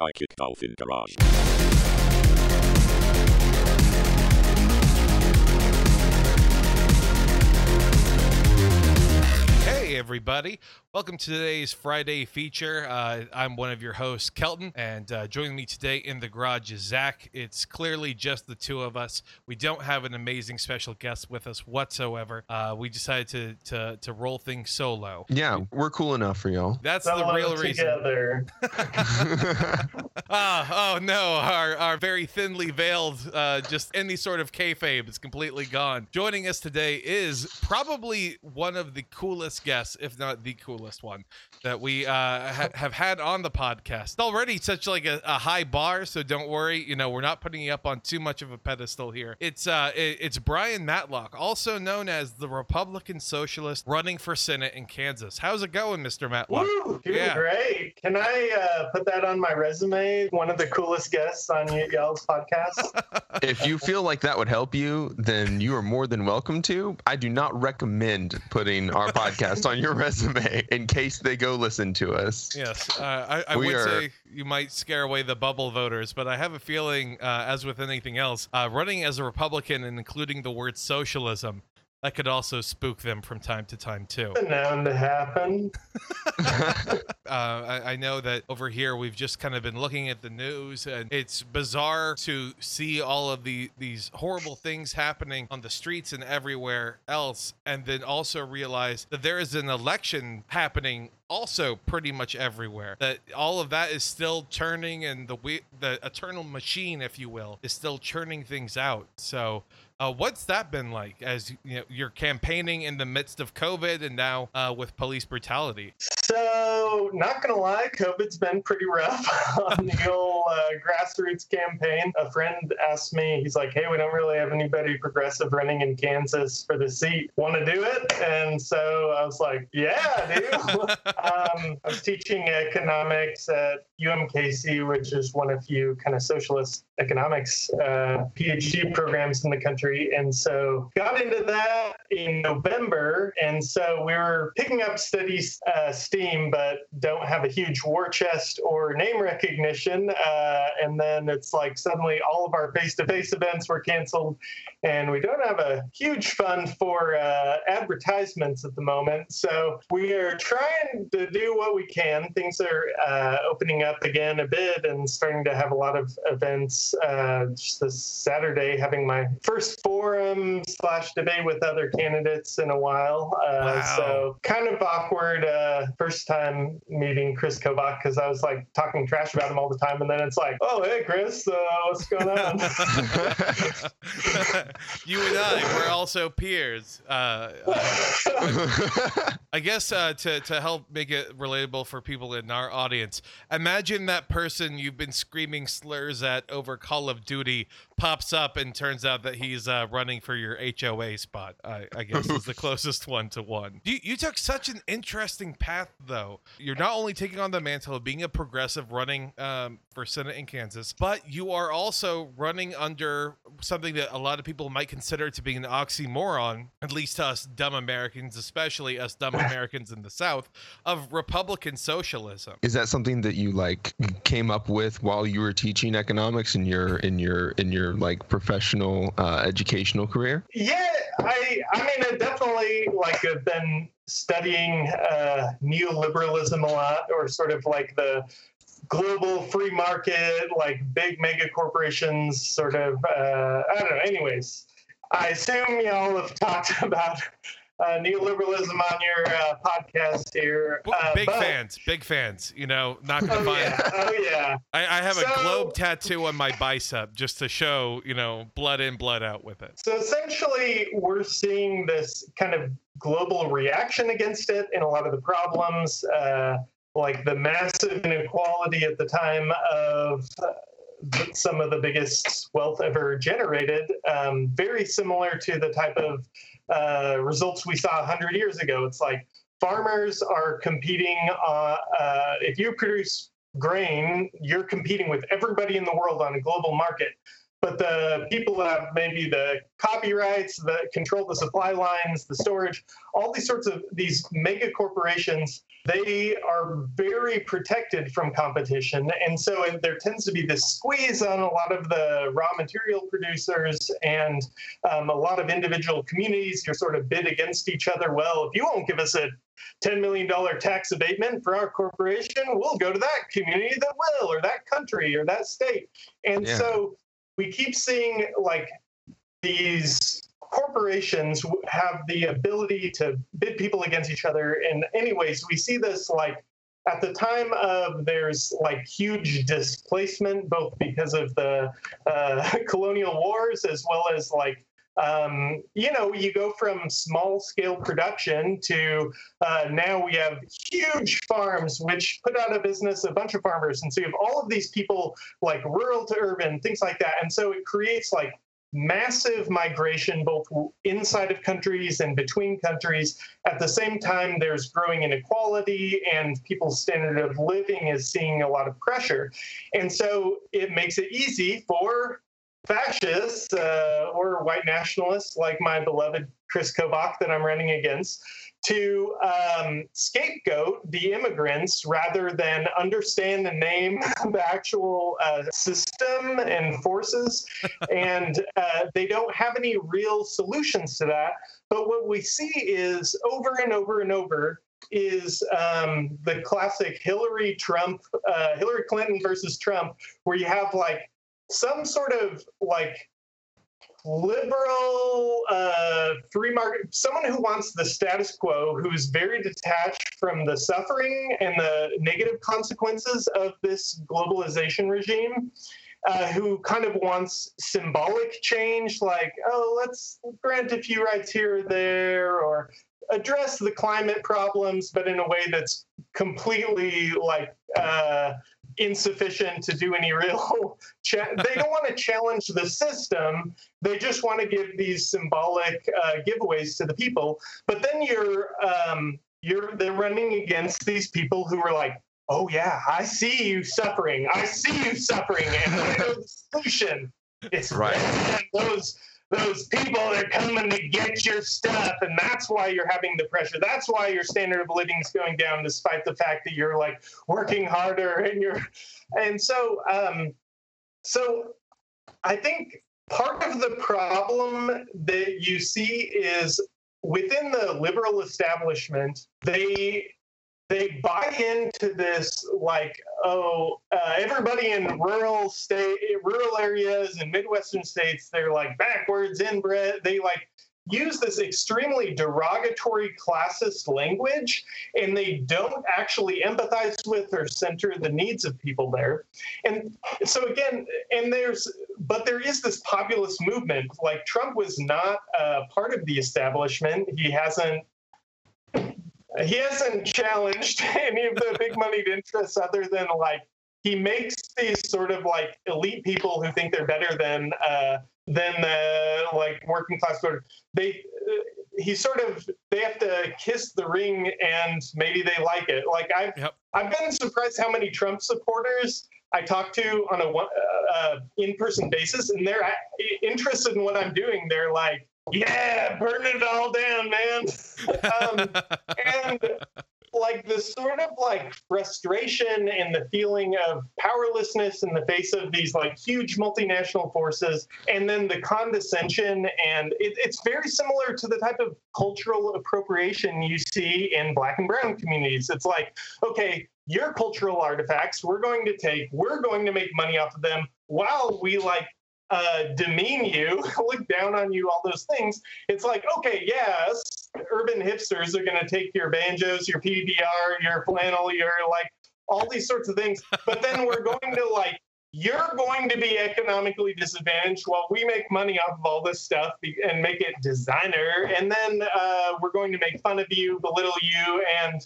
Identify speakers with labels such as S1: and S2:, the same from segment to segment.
S1: Psychic Dolphin Garage.
S2: Hey, everybody. Welcome to today's Friday feature. Uh, I'm one of your hosts, Kelton, and uh, joining me today in the garage is Zach. It's clearly just the two of us. We don't have an amazing special guest with us whatsoever. Uh, we decided to, to, to roll things solo.
S3: Yeah, we're cool enough for y'all.
S2: That's the
S4: Solo
S2: real reason.
S4: together.
S2: Ah, oh no, our, our very thinly veiled, uh, just any sort of kayfabe is completely gone. Joining us today is probably one of the coolest guests, if not the coolest one, that we uh, ha- have had on the podcast. Already such like a, a high bar, so don't worry. You know, we're not putting you up on too much of a pedestal here. It's uh, it- it's Brian Matlock, also known as the Republican Socialist, running for Senate in Kansas. How's it going, Mr. Matlock?
S4: Woo, doing
S2: Yeah.
S4: great. Can I uh, put that on my resume? One of the coolest guests on y- y'all's podcast.
S3: if you feel like that would help you, then you are more than welcome to. I do not recommend putting our podcast on your resume in case they go listen to us.
S2: Yes, uh, I, I would
S3: are-
S2: say you might scare away the bubble voters, but I have a feeling, uh, as with anything else, uh, running as a Republican and including the word socialism, that could also spook them from time to time too.
S4: Known to happen.
S2: Uh, I, I know that over here we've just kind of been looking at the news, and it's bizarre to see all of the these horrible things happening on the streets and everywhere else, and then also realize that there is an election happening also pretty much everywhere. That all of that is still turning, and the we- the eternal machine, if you will, is still churning things out. So. Uh, what's that been like as you know you're campaigning in the midst of COVID and now uh, with police brutality?
S4: So, not gonna lie, COVID's been pretty rough on the old uh, grassroots campaign. A friend asked me, he's like, "Hey, we don't really have anybody progressive running in Kansas for the seat. Want to do it?" And so I was like, "Yeah, dude." um, I was teaching economics at UMKC, which is one of few kind of socialist economics uh, PhD programs in the country. And so got into that in November. And so we were picking up steady uh, steam, but don't have a huge war chest or name recognition. Uh, and then it's like suddenly all of our face to face events were canceled. And we don't have a huge fund for uh, advertisements at the moment. So we are trying to do what we can. Things are uh, opening up again a bit and starting to have a lot of events. Uh, just this Saturday, having my first forum slash debate with other candidates in a while. Uh,
S2: Wow.
S4: So kind of awkward uh, first time meeting Kris Kobach because I was like talking trash about him all the time, and then it's like, oh hey Kris, uh, what's going on?
S2: you and I, we're also peers. Uh, uh, I guess uh, to to help make it relatable for people in our audience, imagine that person you've been screaming slurs at over Call of Duty pops up and turns out that he's uh, running for your HOA spot. I, I guess is the closest one to one. You you took such an interesting path though. You're not only taking on the mantle of being a progressive running um, for Senate in Kansas, but you are also running under something that a lot of people might consider to be an oxymoron, at least to us dumb Americans, especially us dumb Americans in the South, of Republican socialism.
S3: Is that something that you like came up with while you were teaching economics in your in your in your like professional uh, educational career?
S4: Yeah, I I mean, I definitely like have been studying uh, neoliberalism a lot, or sort of like the global free market, like big mega corporations, sort of. Uh, I don't know. Anyways, I assume y'all have talked about uh, neoliberalism on your uh, podcast here. Uh,
S2: big
S4: but-
S2: fans, big fans. You know, not gonna
S4: Oh
S2: find.
S4: yeah, oh yeah.
S2: I, I have a globe tattoo on my bicep just to show, you know, blood in, blood out with it.
S4: So essentially, we're seeing this kind of global reaction against it in a lot of the problems, uh, like the massive inequality at the time of uh, some of the biggest wealth ever generated, um, very similar to the type of uh, results we saw 100 years ago. It's like farmers are competing, uh, uh, if you produce grain, you're competing with everybody in the world on a global market but the people that have maybe the copyrights that control the supply lines, the storage, all these sorts of these mega corporations, they are very protected from competition. And so there tends to be this squeeze on a lot of the raw material producers and um, a lot of individual communities. You're sort of bid against each other. Well, if you won't give us a $10 million tax abatement for our corporation, we'll go to that community that will, or that country, or that state. And
S3: Yeah.
S4: so we keep seeing like these corporations have the ability to bid people against each other. And, anyways, we see this like at the time of there's like huge displacement, both because of the uh, colonial wars as well as like um, you know, you go from small scale production to uh, now we have huge farms which put out of business a bunch of farmers. And so you have all of these people like rural to urban, things like that. And so it creates like massive migration both inside of countries and between countries. At the same time, there's growing inequality and people's standard of living is seeing a lot of pressure. And so it makes it easy for fascists uh, or white nationalists like my beloved Kris Kobach that I'm running against to um, scapegoat the immigrants rather than understand the name the actual uh, system and forces. and uh, they don't have any real solutions to that. But what we see is over and over and over is um, the classic Hillary Trump, uh, Hillary Clinton versus Trump, where you have like some sort of like liberal uh, free market someone who wants the status quo who's very detached from the suffering and the negative consequences of this globalization regime uh, who kind of wants symbolic change like oh let's grant a few rights here or there or address the climate problems but in a way that's completely like uh, insufficient to do any real cha- they don't want to challenge the system. They just want to give these symbolic uh, giveaways to the people. But then you're um, you're they're running against these people who are like oh yeah i see you suffering. I see you suffering and I know the solution. It's
S3: Right.
S4: those those people are coming to get your stuff and that's why you're having the pressure. That's why your standard of living is going down despite the fact that you're like working harder and you're and so um so i think part of the problem that you see is within the liberal establishment they they buy into this like oh uh, everybody in rural state rural areas and midwestern states they're like backwards inbred. They like use this extremely derogatory classist language and they don't actually empathize with or center the needs of people there. And so again and there's but there is this populist movement. Like trump was not uh, part of the establishment. He hasn't he hasn't challenged any of the big moneyed interests other than like he makes these sort of like elite people who think they're better than uh, than the like working class voter. They uh, he sort of they have to kiss the ring and maybe they like it. Like I've
S2: Yep.
S4: I've been surprised how many Trump supporters I talk to on a uh, uh, in-person basis, and they're uh, interested in what I'm doing. They're like, "Yeah, burn it all down, man." um, and like the sort of like frustration and the feeling of powerlessness in the face of these like huge multinational forces and then the condescension and it, it's very similar to the type of cultural appropriation you see in black and brown communities it's like okay your cultural artifacts we're going to take we're going to make money off of them while we like uh, demean you, look down on you, all those things. It's like, okay, yes, urban hipsters are going to take your banjos, your PBR, your flannel, your like all these sorts of things. But then we're going to like, you're going to be economically disadvantaged while we make money off of all this stuff and make it designer. And then uh, we're going to make fun of you, belittle you, and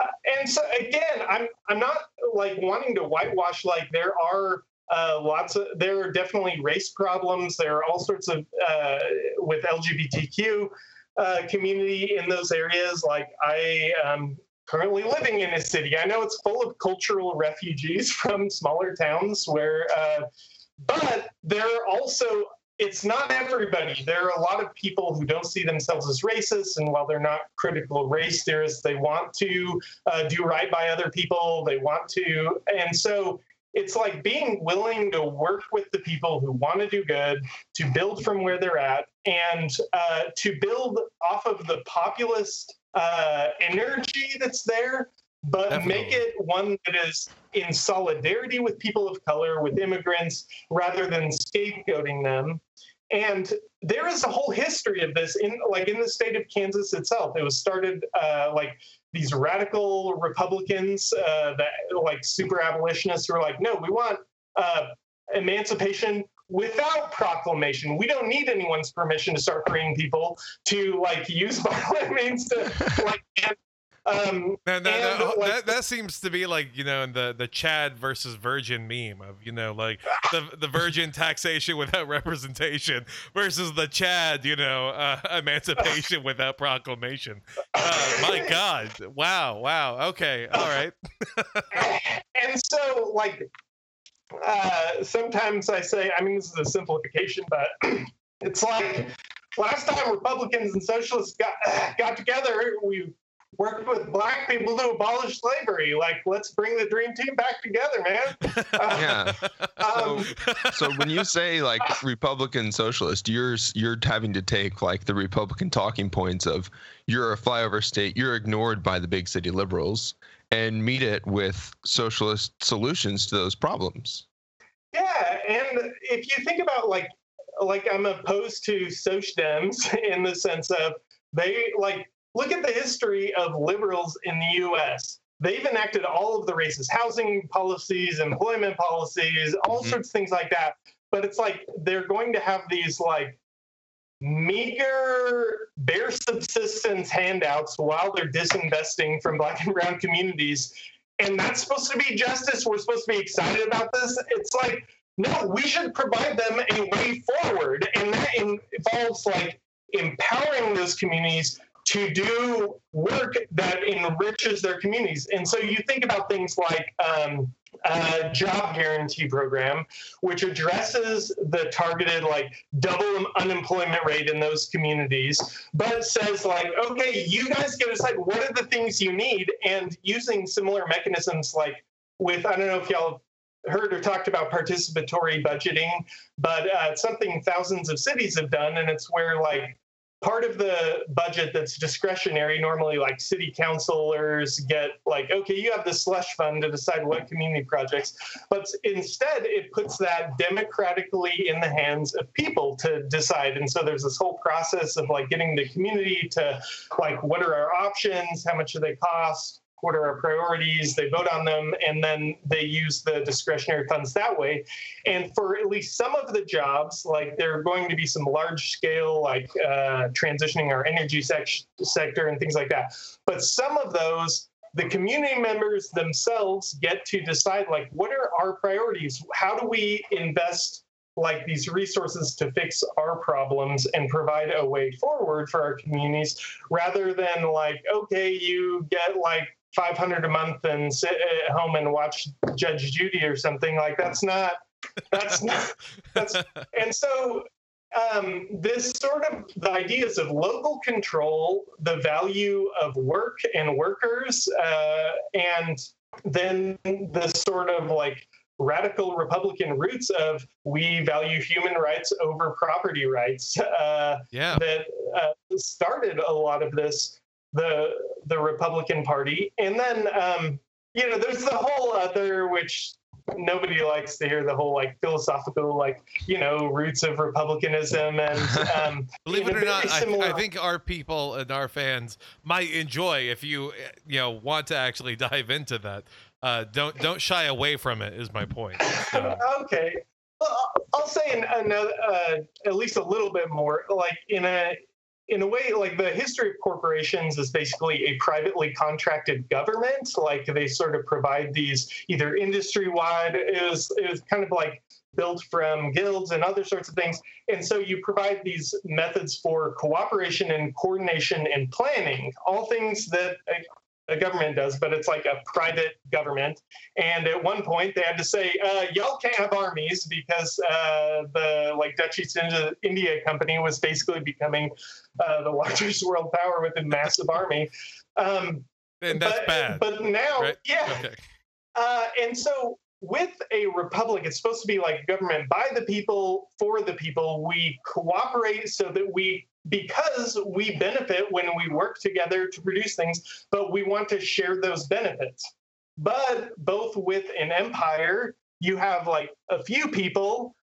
S4: uh, and so again, I'm I'm not like wanting to whitewash. Like there are uh, lots of there are definitely race problems. There are all sorts of uh, with LGBTQ uh, community in those areas. Like I am currently living in a city. I know it's full of cultural refugees from smaller towns where. Uh, but there are also it's not everybody. There are a lot of people who don't see themselves as racist, and while they're not critical race theorists, they want to uh, do right by other people. They want to, and so it's like being willing to work with the people who want to do good, to build from where they're at, and uh, to build off of the populist uh, energy that's there, but
S2: Definitely.
S4: make it one that is in solidarity with people of color, with immigrants, rather than scapegoating them. And there is a whole history of this in like in the state of Kansas itself. It was started uh, like these radical Republicans uh, that like super abolitionists who were like, no, we want uh, emancipation without proclamation. We don't need anyone's permission to start freeing people to like use violent means to like. Um,
S2: Man, that,
S4: and,
S2: that,
S4: like,
S2: that, that seems to be like you know in the the Chad versus Virgin meme of you know like the the Virgin taxation without representation versus the Chad you know uh, emancipation without proclamation. Uh, my God! Wow! Wow! Okay. All right.
S4: and so like uh, sometimes I say, I mean, this is a simplification, but it's like last time Republicans and socialists got got together, we worked with black people to abolish slavery. Like, let's bring the dream team back together, man. Uh,
S3: Yeah.
S4: um,
S3: So when you say like Republican socialist, you're you're having to take like the Republican talking points of you're a flyover state, you're ignored by the big city liberals, and meet it with socialist solutions to those problems.
S4: Yeah, and if you think about like like I'm opposed to Soch Dems in the sense of they like look at the history of liberals in the US. They've enacted all of the racist housing policies, employment policies, all
S3: Mhm.
S4: sorts of things like that. But it's like they're going to have these like meager bare subsistence handouts while they're disinvesting from black and brown communities and that's supposed to be justice we're supposed to be excited about this it's like no we should provide them a way forward and that involves like empowering those communities to do work that enriches their communities. And so you think about things like um, job guarantee program, which addresses the targeted like double unemployment rate in those communities, but says like, okay, you guys get to decide what are the things you need, and using similar mechanisms like with I don't know if y'all heard or talked about participatory budgeting, but uh, it's something thousands of cities have done, and it's where like part of the budget that's discretionary normally like city councilors get like okay you have the slush fund to decide what community projects but instead it puts that democratically in the hands of people to decide. And so there's this whole process of like getting the community to like what are our options how much do they cost what are our priorities they vote on them and then they use the discretionary funds that way. And for at least some of the jobs like there are going to be some large scale like uh, transitioning our energy sec- sector and things like that. But some of those the community members themselves get to decide like what are our priorities? How do we invest like these resources to fix our problems and provide a way forward for our communities rather than like okay you get like 500 a month and sit at home and watch judge judy or something like that's not that's not that's and so um, this sort of the ideas of local control, the value of work and workers, uh, and then the sort of like radical Republican roots of we value human rights over property rights uh,
S2: yeah.
S4: that uh, started a lot of this the the Republican Party, and then um, you know there's the whole other which nobody likes to hear the whole like philosophical like you know roots of republicanism and um
S2: Believe it or not, I, I think our people and our fans might enjoy if you you know want to actually dive into that. Uh, don't don't shy away from it. Is my point. So,
S4: okay well, I'll- I'll say another uh, at least a little bit more like in a in a way like the history of corporations is basically a privately contracted government. Like they sort of provide these either industry wide it was kind of like built from guilds and other sorts of things. And so you provide these methods for cooperation and coordination and planning all things that a government does, but it's like a private government. And at one point, they had to say, uh, "Y'all can't have armies because uh, the like Dutch East India Company was basically becoming uh, the largest world power with a massive army." Um,
S2: and that's
S4: but,
S2: bad.
S4: But now,
S2: right?
S4: yeah.
S2: Okay.
S4: Uh, and so with a republic, it's supposed to be like government by the people, for the people. We cooperate so that we, because we benefit when we work together to produce things, but we want to share those benefits. But both with an empire, you have like a few people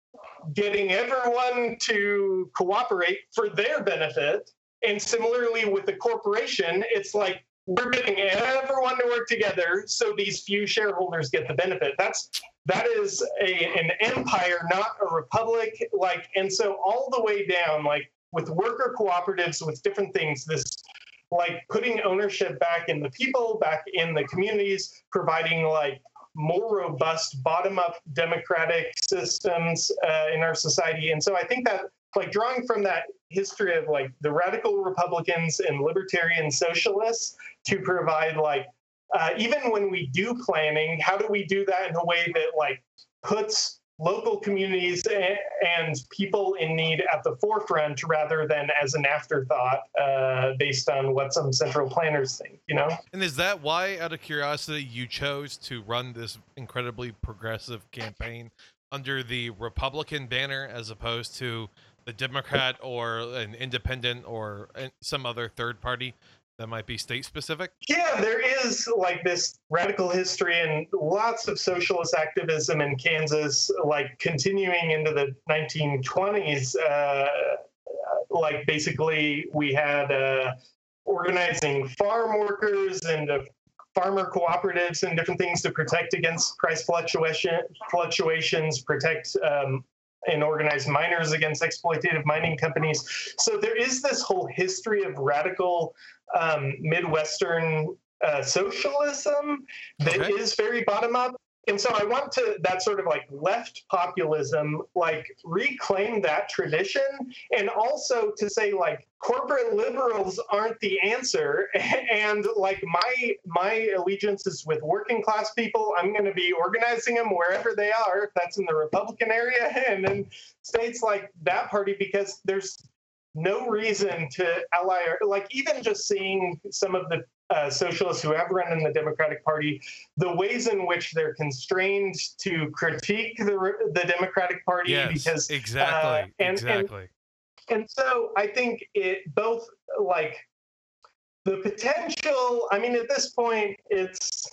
S4: getting everyone to cooperate for their benefit. And similarly with the corporation, it's like we're getting everyone to work together so these few shareholders get the benefit that's that is a, an empire not a republic like and so all the way down like with worker cooperatives with different things this like putting ownership back in the people back in the communities providing like more robust bottom up democratic systems uh, in our society. And so i think that like drawing from that history of like the radical republicans and libertarian socialists to provide like uh, even when we do planning how do we do that in a way that like puts local communities and, people in need at the forefront rather than as an afterthought uh, based on what some central planners think you know?
S2: And is that why, out of curiosity, you chose to run this incredibly progressive campaign under the Republican banner as opposed to the Democrat or an independent or uh, some other third party that might be state specific?
S4: Yeah, there is like this radical history and lots of socialist activism in Kansas, like continuing into the 1920s. Uh, like basically, we had uh, organizing farm workers and uh, farmer cooperatives and different things to protect against price fluctuation fluctuations, protect um, and organized miners against exploitative mining companies. So there is this whole history of radical um, Midwestern uh, socialism that
S2: Okay.
S4: is very bottom up. And so I want to that sort of like left populism, like reclaim that tradition, and also to say like corporate liberals aren't the answer, and like my my allegiance is with working class people. I'm going to be organizing them wherever they are, if that's in the Republican area, and in states like that party, because there's no reason to ally like even just seeing some of the uh, socialists who have run in the Democratic Party, the ways in which they're constrained to critique the the Democratic Party
S2: Yes,
S4: because
S2: exactly,
S4: uh, and- and-
S2: exactly.
S4: and so I think it both like the potential. I mean, at this point, it's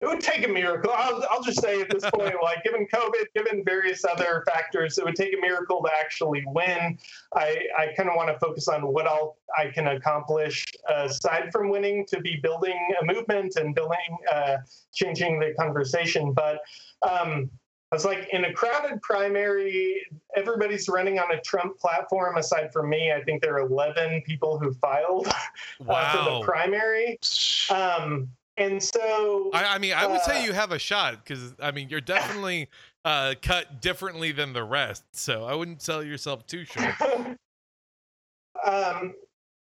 S4: it would take a miracle. I'll, I'll just say at this point, like given COVID, given various other factors, it would take a miracle to actually win. I, I kind of want to focus on what all I can accomplish aside from winning to be building a movement and building, uh, changing the conversation. But um, I was like, in a crowded primary, everybody's running on a Trump platform aside from me. I think there are 11 people who filed uh, for the primary. Um, and so
S2: I, I mean, I would say
S4: uh,
S2: you have a shot because I mean, you're definitely uh, cut differently than the rest. So I wouldn't sell yourself too short.
S4: um,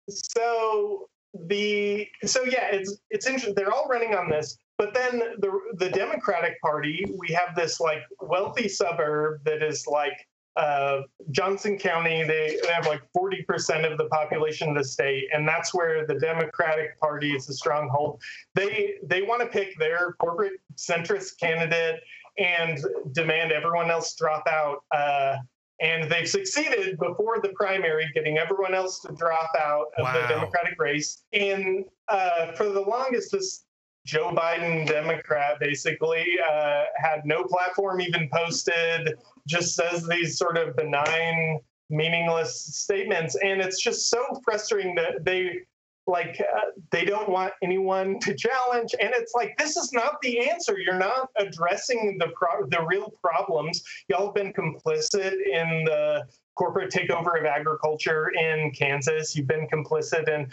S4: so the so yeah, it's it's interesting. They're all running on this, but then the the Democratic Party, we have this like wealthy suburb that is like uh, Johnson County. They, they have like forty percent of the population of the state, and that's where the Democratic Party is the stronghold. They they want to pick their corporate centrist candidate and demand everyone else drop out. Uh, and they've succeeded before the primary, getting everyone else to drop out of
S2: Wow.
S4: the Democratic race. And uh, for the longest, this Joe Biden Democrat basically uh, had no platform even posted, just says these sort of benign, meaningless statements. And it's just so frustrating that they like uh, they don't want anyone to challenge. And it's like this is not the answer. You're not addressing the pro- the real problems. Y'all have been complicit in the corporate takeover of agriculture in Kansas. You've been complicit in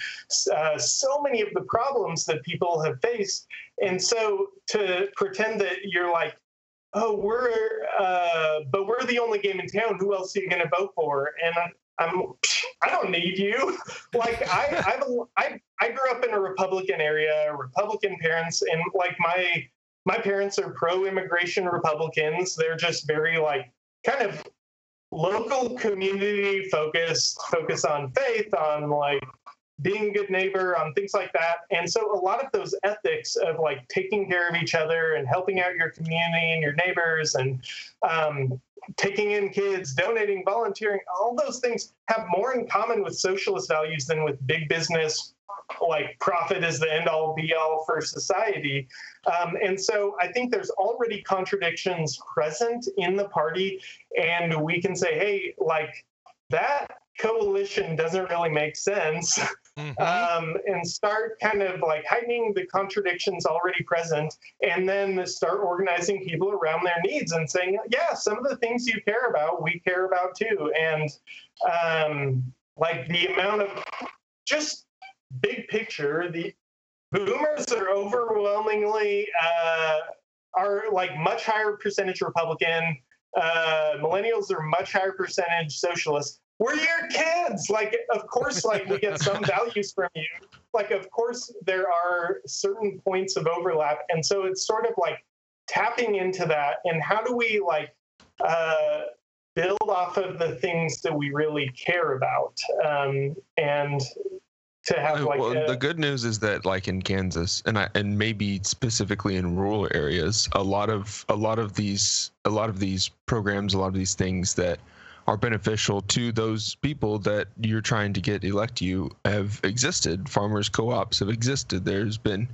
S4: uh, so many of the problems that people have faced. And so to pretend that you're like, oh, we're, uh, but we're the only game in town. Who else are you going to vote for? And I'm I don't need you. Like I I I grew up in a Republican area, Republican parents, and like my my parents are pro-immigration Republicans. They're just very like kind of local community focused, focus on faith, on like being a good neighbor, on things like that. And so a lot of those ethics of like taking care of each other and helping out your community and your neighbors and um, taking in kids, donating, volunteering, all those things have more in common with socialist values than with big business, like profit is the end all be all for society. Um, and so I think there's already contradictions present in the party, and we can say, hey, like that coalition doesn't really make sense. Mm-hmm. Um, and start kind of like heightening the contradictions already present, and then start organizing people around their needs and saying, yeah, some of the things you care about, we care about too. And um, like the amount of just big picture, the boomers are overwhelmingly uh, are like much higher percentage Republican. Uh, millennials are much higher percentage socialist we're your kids. Like, of course, like we get some values from you. Like, of course, there are certain points of overlap. And so it's sort of like tapping into that. And how do we like uh, build off of the things that we really care about? Um, and to have like
S3: well,
S4: a,
S3: the good news is that like in Kansas and I, and maybe specifically in rural areas, a lot of a lot of these a lot of these programs, a lot of these things that are beneficial to those people that you're trying to get elect you have existed. Farmers co-ops have existed. There's been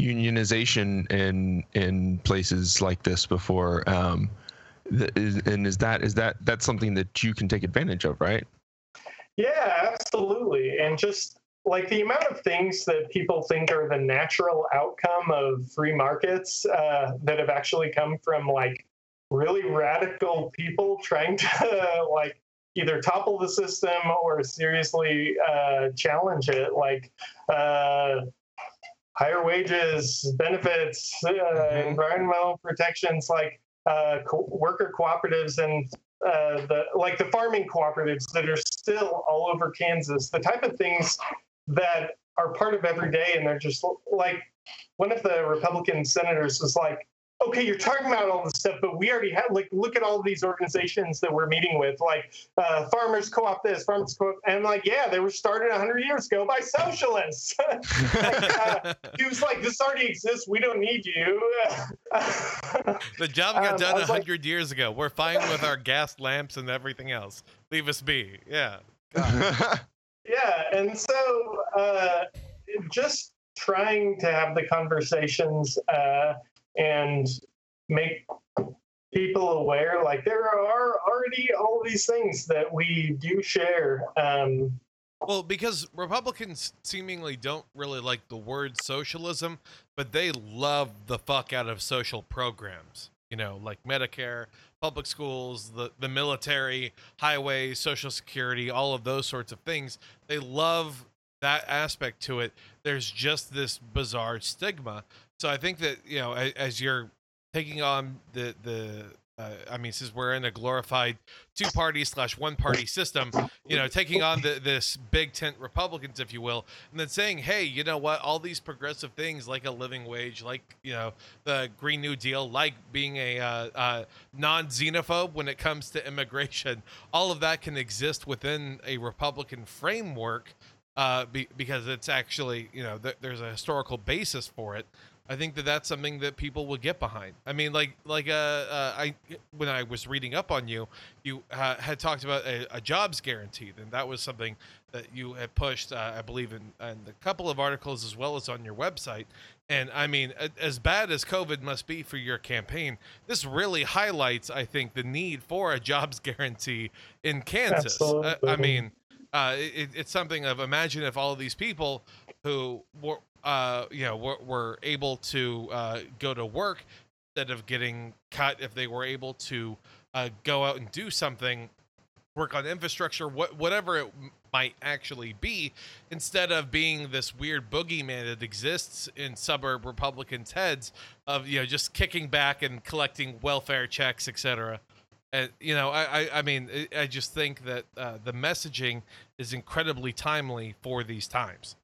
S3: unionization in in places like this before. Um, and is that is that that's something that you can take advantage of, right?
S4: Yeah, absolutely. And just like the amount of things that people think are the natural outcome of free markets uh, that have actually come from like really radical people trying to like either topple the system or seriously uh, challenge it, like uh, higher wages, benefits, uh, mm-hmm. environmental protections, like uh, co- worker cooperatives and uh, the like the farming cooperatives that are still all over Kansas. The type of things that are part of every day, and they're just like one of the Republican senators was like, okay, you're talking about all this stuff, but we already have like look at all these organizations that we're meeting with, like uh, Farmers Co-op this, Farmers Co-op, and I'm like, yeah, they were started 100 years ago by socialists. like, uh, he was like, this already exists. We don't need you.
S2: the job got um, done 100 like, years ago. We're fine with our gas lamps and everything else. Leave us be. Yeah.
S4: yeah, and so uh, just trying to have the conversations uh, and make people aware like there are already all these things that we do share um,
S2: well because republicans seemingly don't really like the word socialism but they love the fuck out of social programs you know like medicare public schools the, the military highways social security all of those sorts of things they love that aspect to it. There's just this bizarre stigma. So I think that you know, as, as you're taking on the the uh, I mean, since we're in a glorified two party slash one party system, you know, taking on the, this big tent Republicans, if you will, and then saying, hey, you know what, all these progressive things like a living wage, like, you know, the Green New Deal, like being a uh, uh, non xenophobe when it comes to immigration, all of that can exist within a Republican framework uh, be, because it's actually, you know, th- there's a historical basis for it. I think that that's something that people will get behind. I mean, like like uh, uh I when I was reading up on you, you uh, had talked about a, a, jobs guarantee, and that was something that you had pushed, uh, I believe, in, in a couple of articles as well as on your website. And I mean, as bad as COVID must be for your campaign, this really highlights, I think, the need for a jobs guarantee in Kansas. Uh, I mean, uh, it, it's something of imagine if all of these people who were uh, you know, were, were able to uh, go to work instead of getting cut, if they were able to uh, go out and do something, work on infrastructure, what, whatever it might actually be, instead of being this weird boogeyman that exists in suburb Republicans' heads of you know just kicking back and collecting welfare checks, etc. And you know, I I, I mean, I- just think that uh, the messaging is incredibly timely for these times.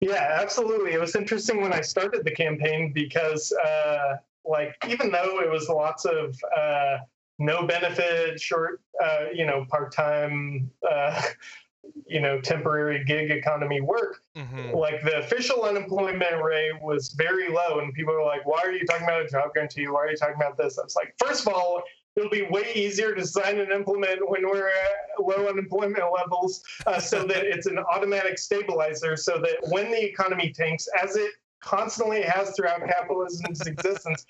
S4: Yeah, absolutely. It was interesting when I started the campaign because, uh, like, even though it was lots of uh, no benefit, short, uh, you know, part time, uh, you know, temporary gig economy work,
S2: hmm
S4: like the official unemployment rate was very low. And people were like, why are you talking about a job guarantee? Why are you talking about this? I was like, first of all, it'll be way easier to design and implement when we're at low unemployment levels uh, so that it's an automatic stabilizer so that when the economy tanks as it constantly has throughout capitalism's existence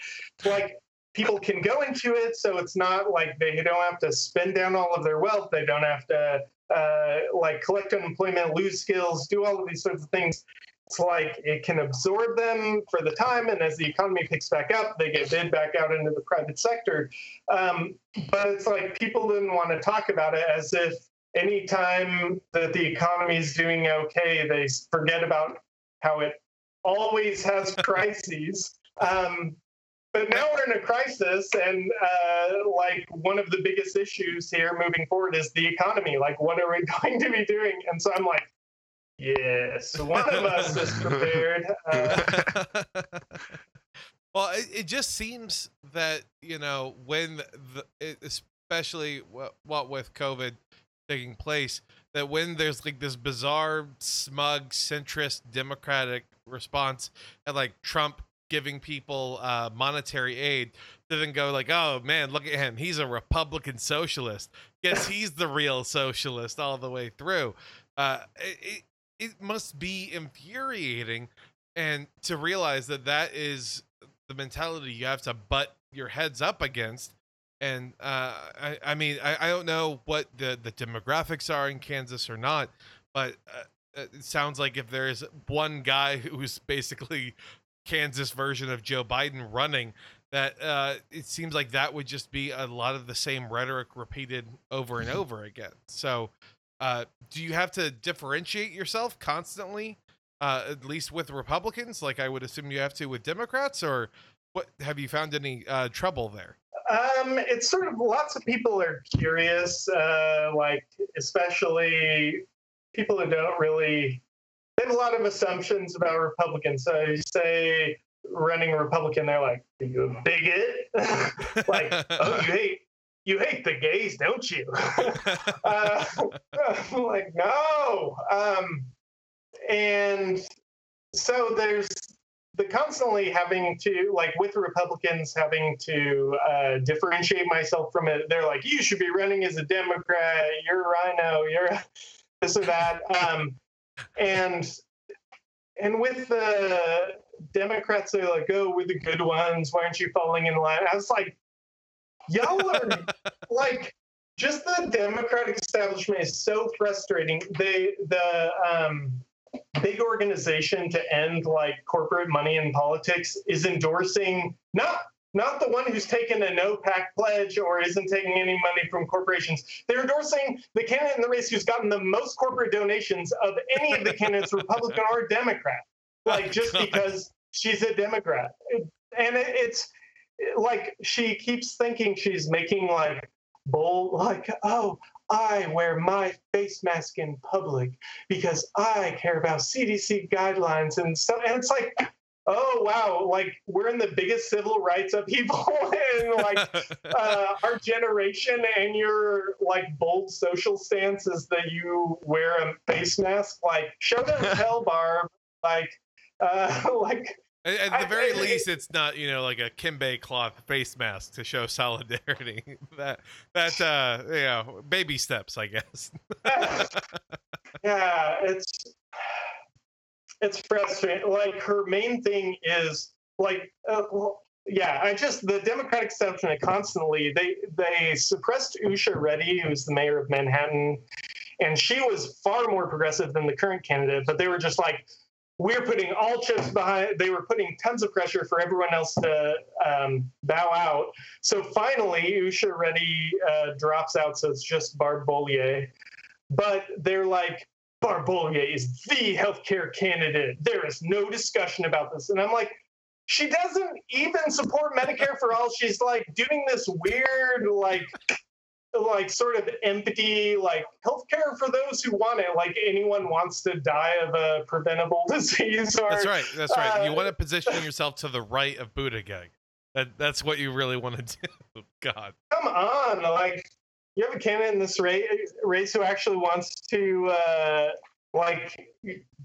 S4: like people can go into it so it's not like they don't have to spend down all of their wealth they don't have to uh, like collect unemployment lose skills do all of these sorts of things it's like it can absorb them for the time and as the economy picks back up they get bid back out into the private sector um, but it's like people didn't want to talk about it as if anytime that the economy is doing okay, they forget about how it always has crises. Um, but now we're in a crisis, and uh, like one of the biggest issues here moving forward is the economy. Like, what are we going to be doing? And so I'm like, yes, one of us is prepared. Uh,
S2: well, it, it just seems that you know when the it, especially what, what with COVID taking place, that when there's like this bizarre, smug, centrist, democratic response, and like Trump giving people uh, monetary aid, to then go like, "Oh man, look at him! He's a Republican socialist. Guess he's the real socialist all the way through." Uh, it, it must be infuriating, and to realize that that is the mentality you have to butt your heads up against. And uh, I, I mean, I, I don't know what the, the demographics are in Kansas or not, but uh, it sounds like if there's one guy who's basically Kansas version of Joe Biden running, that uh, it seems like that would just be a lot of the same rhetoric repeated over and over again. So, uh, do you have to differentiate yourself constantly uh, at least with Republicans, like I would assume you have to with Democrats, or what? Have you found any uh, trouble there?
S4: Um, it's sort of lots of people are curious, uh, like especially people who don't really. They have a lot of assumptions about Republicans. So you say running a Republican, they're like, "Are you a bigot?" like, "Oh, you hate you hate the gays, don't you?" uh, I'm like, no. Um, and so there's the constantly having to like with republicans having to uh, differentiate myself from it. They're like you should be running as a democrat. You're a RINO. You're this or that. Um, and and with the democrats they're like oh we're the good ones. Why aren't you falling in line? I was like y'all are like just the democratic establishment is so frustrating they the um big organization to end like corporate money in politics is endorsing not not the one who's taken a no PAC pledge or isn't taking any money from corporations. They're endorsing the candidate in the race who's gotten the most corporate donations of any of the candidates, Republican or Democrat, like just because she's a Democrat. And it's like she keeps thinking she's making like bold, like, oh, I wear my face mask in public because I care about CDC guidelines and stuff. And it's like, oh wow, like we're in the biggest civil rights upheaval in like uh, our generation, and your like bold social stance is that you wear a face mask. Like, show them hell, Barb. Like, uh, like
S2: At, at the very
S4: I-
S2: least, it's not you know like a Kente cloth face mask to show solidarity. that that uh, you know baby steps, I guess.
S4: yeah, it's it's frustrating. Like her main thing is like, uh, well, yeah, I just the Democratic establishment constantly they they suppressed Usha Reddy, who's the mayor of Manhattan, and she was far more progressive than the current candidate. But they were just like, we're putting all chips behind. They were putting tons of pressure for everyone else to um, bow out. So finally, Usha Reddy uh, drops out, so it's just Barb Bollier. But they're like, Barb Bollier is the healthcare candidate. There is no discussion about this. And I'm like, she doesn't even support Medicare for all. She's like doing this weird, like, like sort of empty, like healthcare for those who want it. Like anyone wants to die of a preventable disease. Or,
S2: That's right. That's right. you
S4: uh,
S2: want to position yourself to the right of Buttigieg. That that's what you really want to do. God.
S4: Come on, like you have a candidate in this race, race who actually wants to uh, like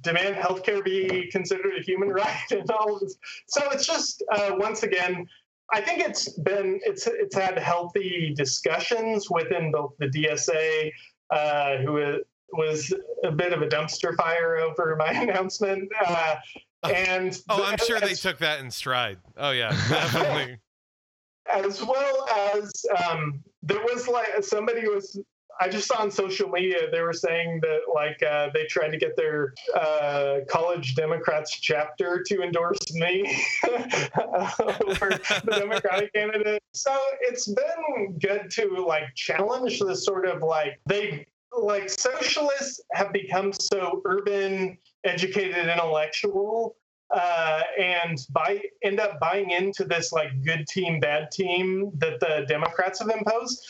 S4: demand healthcare be considered a human right and all of this. So it's just uh, once again, I think it's been it's it's had healthy discussions within both the DSA, uh, who was a bit of a dumpster fire over my announcement, uh, and
S2: Oh, I'm sure they took that in stride. Oh yeah, definitely.
S4: as well as um, there was like somebody was I just saw on social media they were saying that like uh, they tried to get their uh, college Democrats chapter to endorse me for the Democratic candidate. So it's been good to like challenge the sort of like they like socialists have become so urban educated intellectual uh, and buy end up buying into this like good team bad team that the democrats have imposed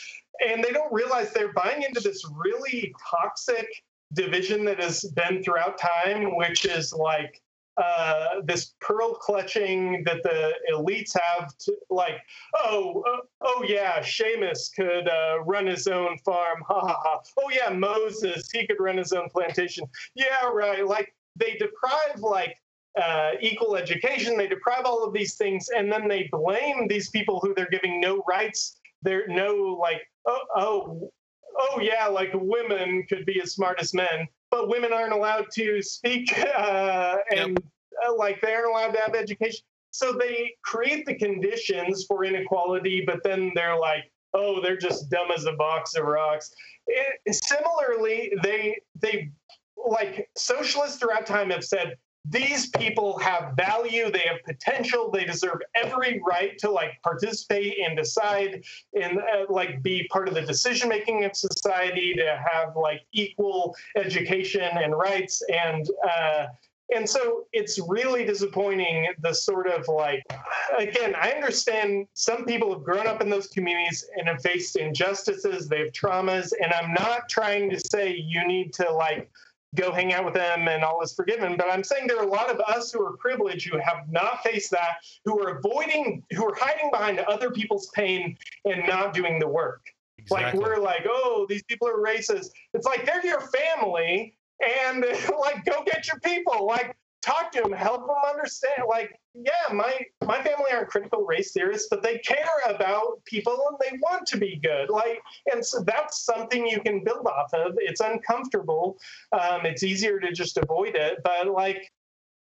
S4: and they don't realize they're buying into this really toxic division that has been throughout time which is like uh, this pearl clutching that the elites have to like oh uh, oh yeah Seamus could uh, run his own farm ha ha ha oh yeah Moses he could run his own plantation yeah right like they deprive like uh, equal education. They deprive all of these things, and then they blame these people who they're giving no rights. They're no like, oh, oh, oh yeah, like women could be as smart as men, but women aren't allowed to speak, uh, and uh, like they aren't allowed to have education. So they create the conditions for inequality, but then they're like, oh, they're just dumb as a box of rocks. It, similarly, they they like socialists throughout time have said these people have value. They have potential. They deserve every right to like participate and decide and uh, like be part of the decision making of society to have like equal education and rights. And uh, and so it's really disappointing the sort of like again i understand some people have grown up in those communities and have faced injustices. They have traumas. And i'm not trying to say you need to like go hang out with them and all is forgiven. But I'm saying there are a lot of us who are privileged who have not faced that, who are avoiding, who are hiding behind other people's pain and not doing the work. Like we're like, oh, these people are racist. It's like they're your family, and like go get your people. Like talk to them, help them understand. Like, yeah, my my family aren't critical race theorists, but they care about people and they want to be good. Like, and so that's something you can build off of. It's uncomfortable. Um, it's easier to just avoid it, but like,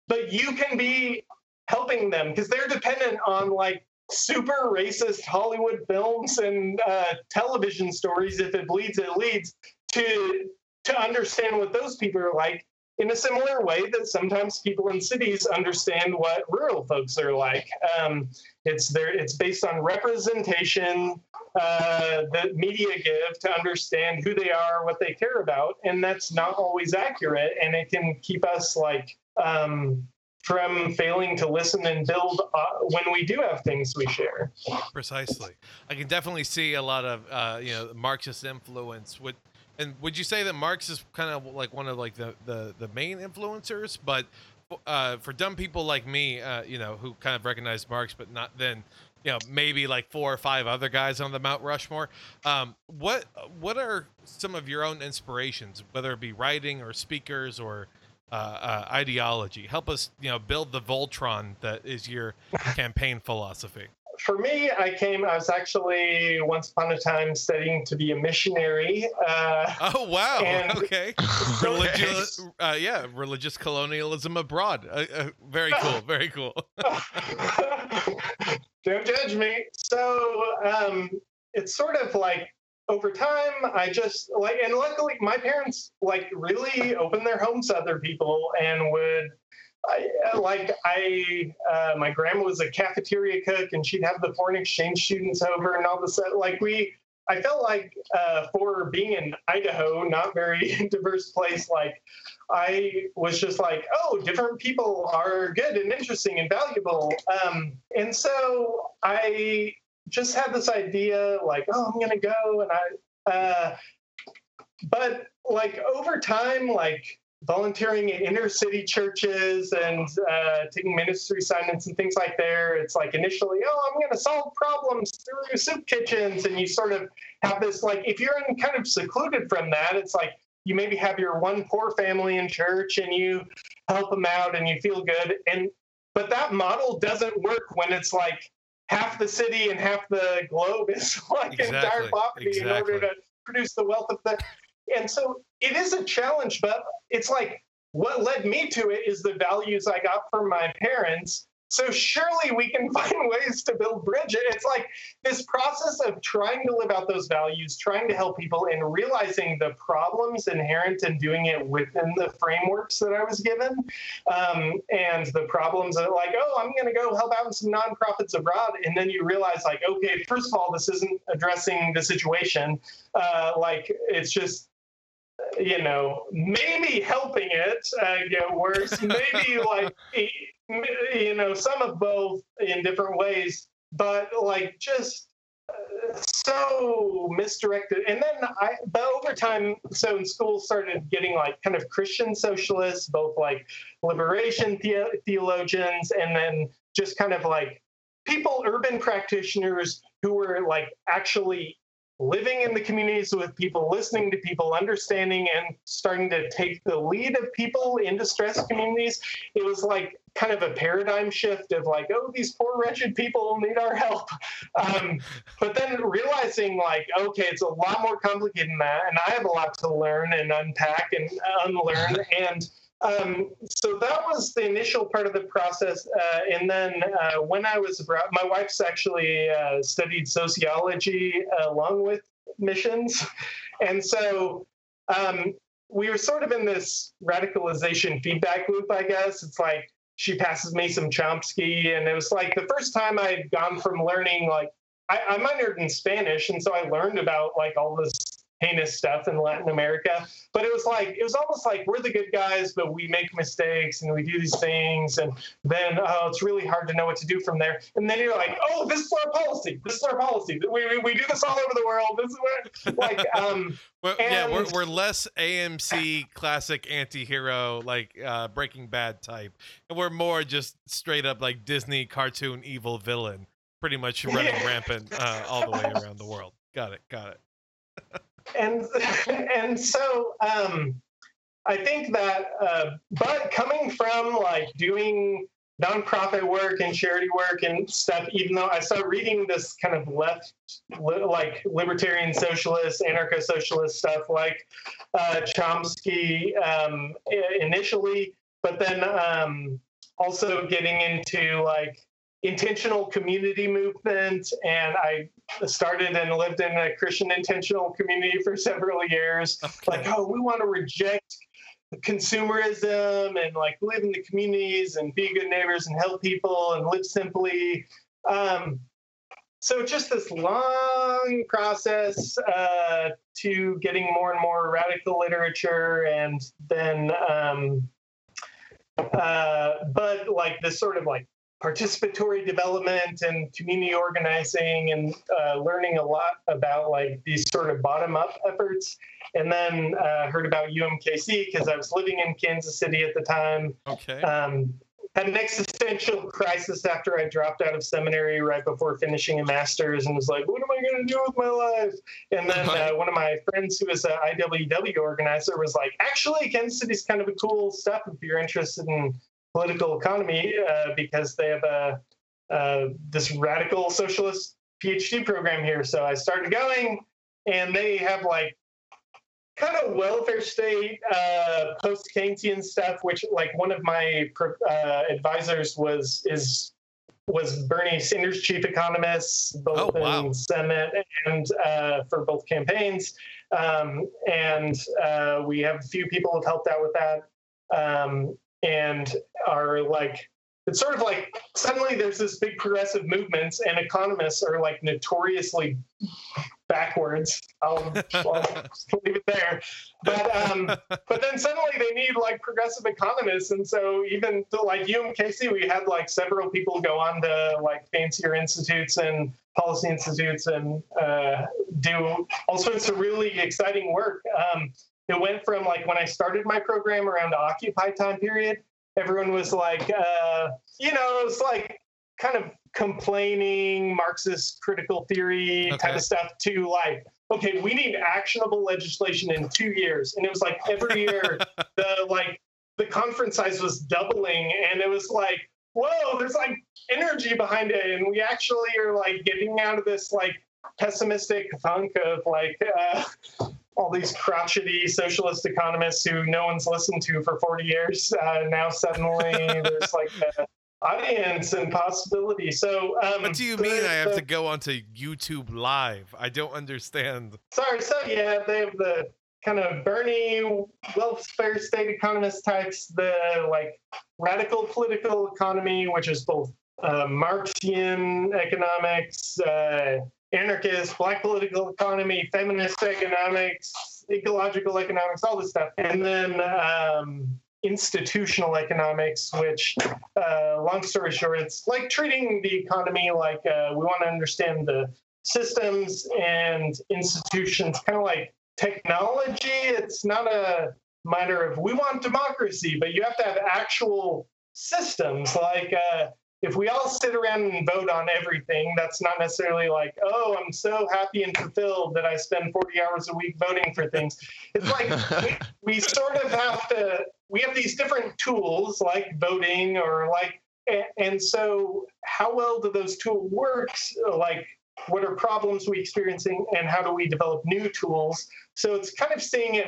S4: but you can be helping them because they're dependent on like super racist Hollywood films and uh, television stories. If it bleeds, it leads to to understand what those people are like in a similar way that sometimes people in cities understand what rural folks are like. Um, it's there. It's based on representation uh, that media give to understand who they are, what they care about, and that's not always accurate, and it can keep us like um, from failing to listen and build uh, when we do have things we share.
S2: Precisely. I can definitely see a lot of uh, you know Marxist influence. Would and would you say that Marx is kind of like one of like the the, the main influencers? But uh, for dumb people like me, uh, you know, who kind of recognize Marx, but not then, you know, maybe like four or five other guys on the Mount Rushmore. Um, what what are some of your own inspirations, whether it be writing or speakers or uh, uh, ideology? Help us, you know, build the Voltron that is your campaign philosophy.
S4: For me, I came, I was actually once upon a time studying to be a missionary. Uh,
S2: Oh wow!
S4: And-
S2: okay, religious, uh, yeah, religious colonialism abroad. Uh, uh, very cool, very cool.
S4: Don't judge me. So um, it's sort of like over time, I just like, and luckily my parents like really opened their homes to other people and would. I, like I, uh, my grandma was a cafeteria cook, and she'd have the foreign exchange students over and all of a sudden, Like we, I felt like uh, for being in Idaho, not very diverse place, like I was just like, oh, different people are good and interesting and valuable. Um, and so I just had this idea, like, oh, I'm gonna go, and I. Uh, but like over time, like volunteering in inner city churches and uh, taking ministry assignments and things like there. It's like initially, oh, I'm going to solve problems through soup kitchens. And you sort of have this, like, if you're in kind of secluded from that, it's like you maybe have your one poor family in church and you help them out and you feel good. And, but that model doesn't work when it's like half the city and half the globe is like
S2: Exactly,
S4: in dire poverty in order to produce the wealth of the and so it is a challenge but it's like what led me to it is the values i got from my parents. So surely we can find ways to build bridges it's like this process of trying to live out those values trying to help people and realizing the problems inherent in doing it within the frameworks that i was given um, and the problems that like oh i'm going to go help out some nonprofits abroad. And then you realize like okay first of all this isn't addressing the situation. Uh, like it's just you know, maybe helping it uh, get worse, maybe like, you know, some of both in different ways, but like just uh, so misdirected. And then I, but over time, so in school started getting like kind of Christian socialists, both like liberation the- theologians, and then just kind of like people, urban practitioners who were like actually living in the communities with people, listening to people, understanding and starting to take the lead of people in distressed communities. It was like kind of a paradigm shift of like, oh, these poor wretched people need our help. Um, but then realizing like, okay, it's a lot more complicated than that, and I have a lot to learn and unpack and unlearn and. Um, so that was the initial part of the process. Uh, and then uh, when I was abroad, my wife's actually uh, studied sociology along with missions. And so um, we were sort of in this radicalization feedback loop, I guess. It's like she passes me some Chomsky. And it was like the first time I'd gone from learning, like, I, I minored in Spanish. And so I learned about like all this heinous stuff in Latin America. But it was like it was almost like we're the good guys, but we make mistakes and we do these things, and then oh, it's really hard to know what to do from there. And then you're like, oh, this is our policy. This is our policy. We, we, we do this all over the world. This is where like um
S2: Well, yeah, we're, we're less AMC classic anti-hero like uh, Breaking Bad type, and we're more just straight up like Disney cartoon evil villain, pretty much running
S4: Yeah.
S2: rampant uh, all the way around the world. Got it, got it.
S4: and and so um, I think that, uh, but coming from like doing nonprofit work and charity work and stuff, even though I started reading this kind of left, li- like libertarian socialist, anarcho socialist stuff like uh, Chomsky um, initially, but then um, also getting into like intentional community movement and i started and lived in a christian intentional community for several years. Like oh we want to reject consumerism and like live in the communities and be good neighbors and help people and live simply. Um, so just this long process uh, to getting more and more radical literature and then um, uh, but like this sort of like participatory development and community organizing and uh, learning a lot about like these sort of bottom up efforts and then uh, heard about umkc because i was living in kansas city at the time
S2: Okay.
S4: um, had an existential crisis after I dropped out of seminary right before finishing a master's and was like, what am I going to do with my life? And then uh, one of my friends who was an IWW organizer was like, actually, Kansas City's kind of a cool stuff if you're interested in political economy uh, because they have a uh, this radical socialist PhD program here. So I started going, and they have like kind of welfare state uh, post Keynesian stuff, which like one of my uh, advisors was is was Bernie Sanders' chief economist, both
S2: Oh, wow.
S4: in Senate and uh, for both campaigns. Um, and uh, we have a few people who've helped out with that, um, and are like. It's sort of like suddenly there's this big progressive movements, and economists are like notoriously backwards. I'll, I'll leave it there. But um, but then suddenly they need like progressive economists, and so even to, like UMKC, we had like several people go on to like fancier institutes and policy institutes and uh, do all sorts of really exciting work. Um, it went from like when I started my program around the Occupy time period, everyone was like, uh, you know, it was like kind of complaining Marxist critical theory
S2: Okay.
S4: type of stuff to like, okay, we need actionable legislation in two years. And it was like every year the like the conference size was doubling and it was like, whoa, there's like energy behind it. And we actually are like getting out of this like pessimistic funk of like uh, all these crotchety socialist economists who no one's listened to for 40 years. Uh, now suddenly there's like a audience and possibility. So um,
S2: what do you
S4: the-
S2: mean I have
S4: the-
S2: to go onto YouTube Live? I don't understand.
S4: Sorry, so yeah, they have the kind of Bernie welfare state economist types, the like radical political economy, which is both uh, Marxian economics, uh, anarchist, black political economy, feminist economics, ecological economics, all this stuff, and then um, institutional economics, which, uh, long story short, it's like treating the economy like uh, we want to understand the systems and institutions kind of like technology. It's not a matter of we want democracy but you have to have actual systems like uh, if we all sit around and vote on everything that's not necessarily like oh i'm so happy and fulfilled that i spend 40 hours a week voting for things. It's like we, we sort of have to we have these different tools like voting or like and so how well do those tools work like what are problems we experiencing and how do we develop new tools? So it's kind of seeing it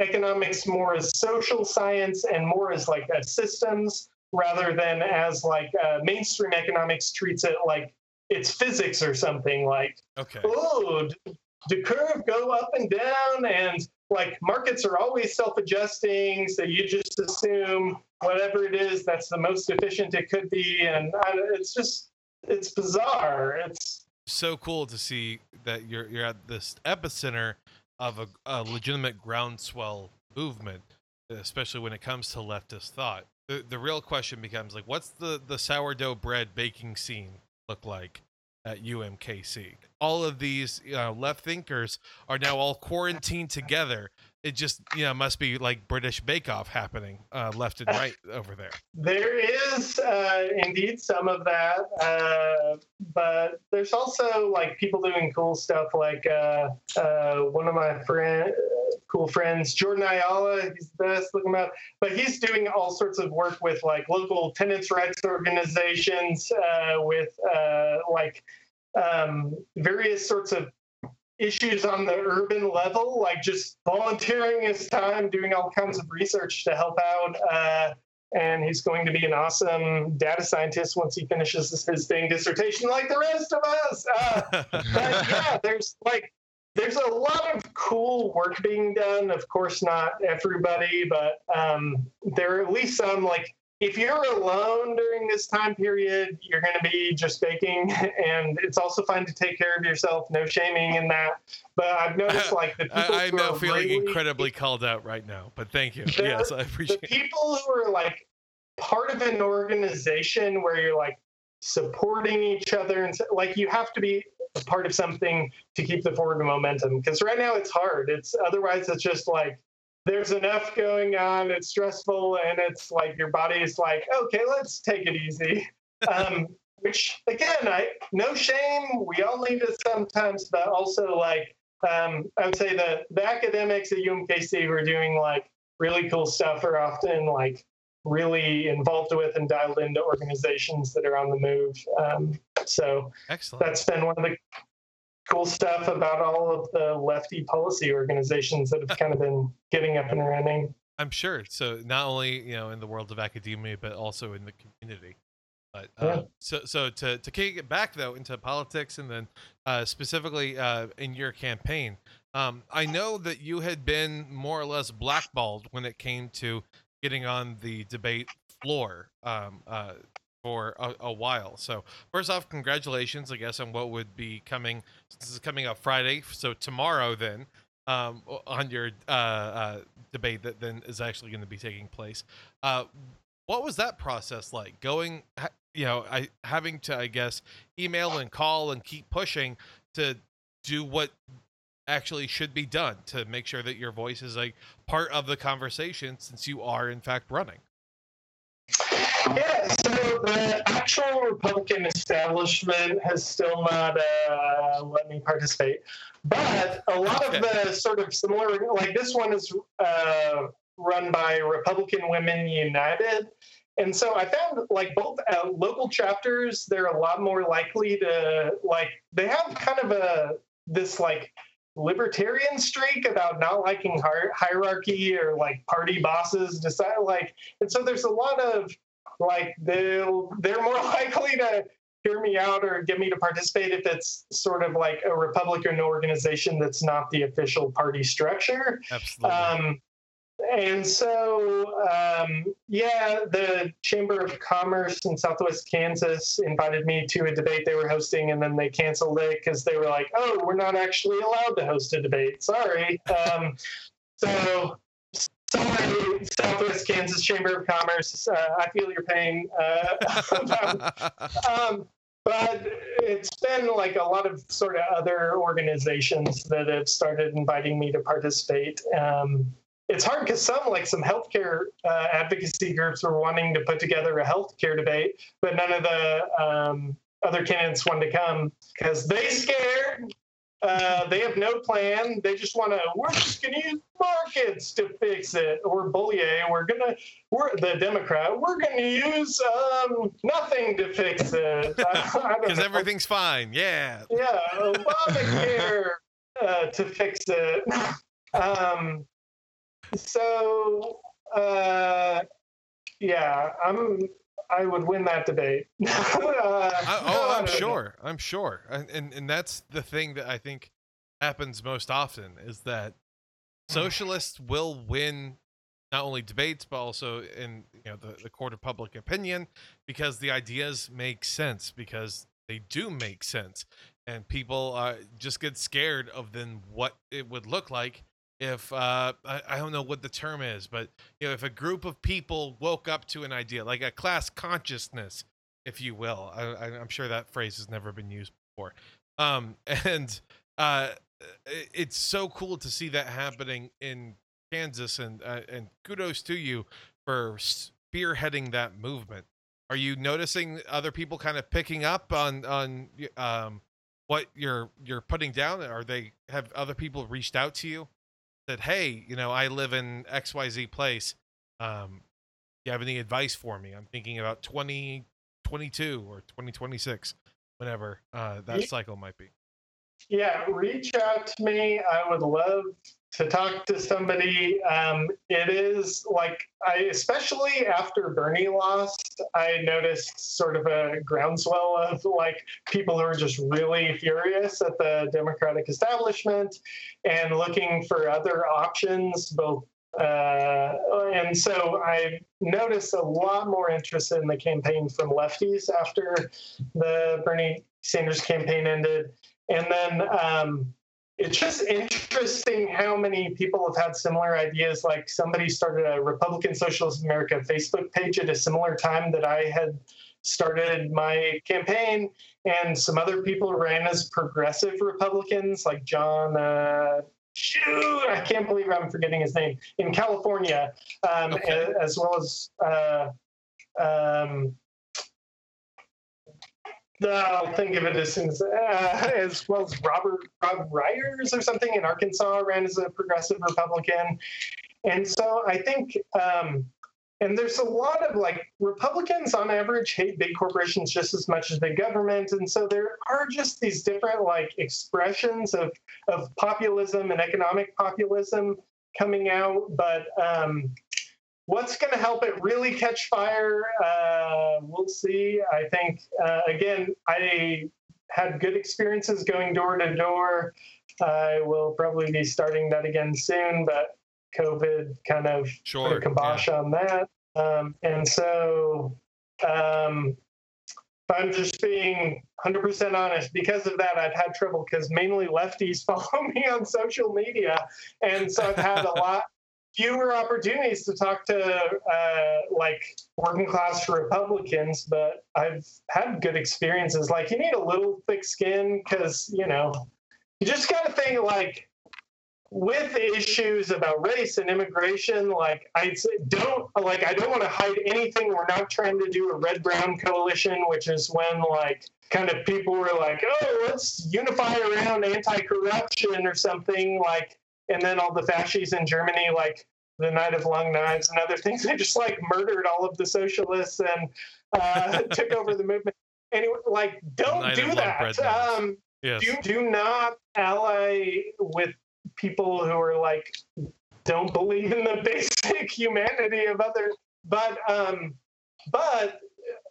S4: economics more as social science and more as like a systems rather than as like uh, mainstream economics treats it like it's physics or something like
S2: Okay.
S4: oh d- the curve go up and down and like markets are always self-adjusting so you just assume whatever it is that's the most efficient it could be and I, it's just it's bizarre it's
S2: so cool to see that you're you're at this epicenter of a, a legitimate groundswell movement, especially when it comes to leftist thought. The the real question becomes like, what's the the sourdough bread baking scene look like at UMKC? All of these uh, left thinkers are now all quarantined together. It just you know must be like British Bake Off happening uh, left and right over there.
S4: There is uh, indeed some of that, uh, but there's also like people doing cool stuff. Like uh, uh, one of my friend, cool friends, Jordan Ayala. He's the best. Look him up. But he's doing all sorts of work with like local tenants' rights organizations, uh, with uh, like um, various sorts of issues on the urban level, like just volunteering his time, doing all kinds of research to help out. Uh, and he's going to be an awesome data scientist once he finishes his, his dang dissertation, like the rest of us. Uh, but yeah, there's like there's a lot of cool work being done. Of course, not everybody, but um, there are at least some. Like if you're alone during this time period, you're going to be just baking, and it's also fine to take care of yourself. No shaming in that. But I've noticed like the people
S2: I, I'm
S4: who
S2: now feeling
S4: really-
S2: incredibly called out right now, but thank you. Yes, I appreciate. it.
S4: people who are like part of an organization where you're like supporting each other and like you have to be a part of something to keep the forward momentum because right now it's hard it's otherwise it's just like there's enough going on it's stressful and it's like your body is like okay let's take it easy um, which again i no shame we all need it sometimes but also like um, i would say the the academics at umkc who are doing like really cool stuff are often like really involved with and dialed into organizations that are on the move. Um, so
S2: Excellent.
S4: that's been one of the cool stuff about all of the lefty policy organizations that have kind of been getting up and running.
S2: I'm sure. So not only you know in the world of academia, but also in the community. But uh,
S4: Yeah.
S2: so so to to kick it back though into politics and then uh, specifically uh, in your campaign, um, I know that you had been more or less blackballed when it came to getting on the debate floor um, uh, for a, a while. So first off, congratulations, I guess, on what would be coming. This is coming up Friday, so tomorrow then. Um, on your uh, uh, debate that then is actually going to be taking place. Uh, what was that process like? Going, you know, I having to, I guess, email and call and keep pushing to do what actually should be done to make sure that your voice is like part of the conversation since you are in fact running.
S4: Yeah, so the actual Republican establishment has still not uh, let me participate. But a lot of the sort of similar, like this one is uh, run by Republican Women United. And so I found like both uh, local chapters, they're a lot more likely to like, they have kind of a, this like libertarian streak about not liking hierarchy or like party bosses decide like and so there's a lot of like they'll they're more likely to hear me out or get me to participate if it's sort of like a republican organization that's not the official party structure
S2: Absolutely.
S4: um, and so, um, yeah, the Chamber of Commerce in Southwest Kansas invited me to a debate they were hosting, and then they canceled it because they were like, "Oh, we're not actually allowed to host a debate. Sorry." Um, so, Southwest Kansas Chamber of Commerce. Uh, I feel your pain. Uh, um, but it's been like a lot of sort of other organizations that have started inviting me to participate. Um, it's hard because some like some healthcare uh, advocacy groups were wanting to put together a healthcare debate, but none of the um, other candidates wanted to come because they scared. Uh, they have no plan. They just want to. We're just going to use markets to fix it. Or Bollier, we're gonna. We're the Democrat. We're going to use um, nothing to fix it
S2: because everything's fine. Yeah.
S4: Yeah, Obamacare uh, to fix it. Um, so uh, yeah, I'm. I would win that debate. uh,
S2: I, oh, I'm sure. I'm sure, and, and and that's the thing that I think happens most often is that socialists will win not only debates but also in you know the, the court of public opinion because the ideas make sense because they do make sense and people uh, just get scared of then what it would look like if uh, I, I don't know what the term is, but you know, if a group of people woke up to an idea, like a class consciousness, if you will, I, am sure that phrase has never been used before, um, and uh, it's so cool to see that happening in Kansas, and uh, and kudos to you for spearheading that movement. Are you noticing other people kind of picking up on on um, what you're you're putting down? Are they have other people reached out to you? Said, "Hey, you know, I live in XYZ place. Um, you have any advice for me? I'm thinking about 2022 or 2026, whenever uh, that cycle might be."
S4: Yeah, reach out to me. I would love to talk to somebody. Um, it is like I, especially after Bernie lost, I noticed sort of a groundswell of like people who are just really furious at the Democratic establishment and looking for other options, both. Uh, and so I noticed a lot more interest in the campaign from lefties after the Bernie Sanders campaign ended. And then um, it's just interesting how many people have had similar ideas. Like somebody started a Republican Socialist America Facebook page at a similar time that I had started my campaign, and some other people ran as progressive Republicans, like John. Uh, shoot, I can't believe I'm forgetting his name in California, um, okay. as well as uh, um, I'll think of it as, uh, as well as Robert Rob Ryers or something in Arkansas ran as a progressive Republican, and so I think. Um, and there's a lot of like Republicans on average hate big corporations just as much as big government. And so there are just these different like expressions of, of populism and economic populism coming out. But um, What's going to help it really catch fire? Uh, we'll see. I think, uh, again, I had good experiences going door to door. I will probably be starting that again soon, but COVID kind of
S2: sure,
S4: put a kibosh yeah. on that. Um, and so, um, if I'm just being 100% honest, because of that, I've had trouble because mainly lefties follow me on social media. And so I've had a lot fewer opportunities to talk to uh, like working class Republicans, but I've had good experiences. Like, you need a little thick skin because, you know, you just got to think like, with issues about race and immigration, like I don't like I don't want to hide anything. We're not trying to do a red brown coalition, which is when like kind of people were like, oh, let's unify around anti-corruption or something like, and then all the fascists in Germany like the Night of Long Knives and other things, they just like murdered all of the socialists and uh, took over the movement. Anyway, like don't do that. Um, yes. Do do not ally with people who are like don't believe in the basic humanity of other but um but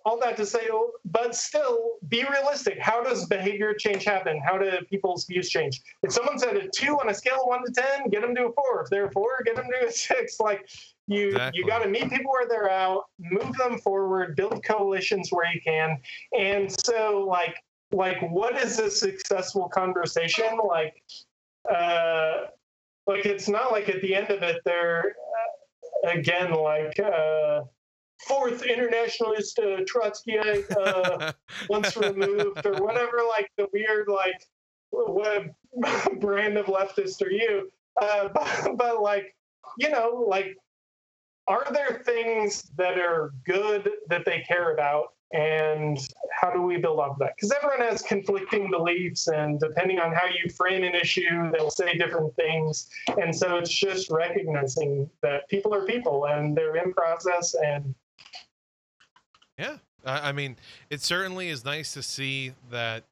S4: all that to say but still be realistic. How does behavior change happen? How do people's views change? If someone's at a two on a scale of one to ten get them to a four. If they're a four get them to a six. Like you exactly. you got to meet people where they're at, move them forward build coalitions where you can. And so like like what is a successful conversation? Like uh, like it's not like at the end of it they're uh, again like uh, fourth internationalist uh, Trotskyite uh, once removed or whatever like the weird like what brand of leftist are you? Uh, but, but like you know like are there things that are good that they care about? And how do we build off that? Because everyone has conflicting beliefs and depending on how you frame an issue they'll say different things. And so it's just recognizing that people are people and they're in process and
S2: yeah i mean it certainly is nice to see that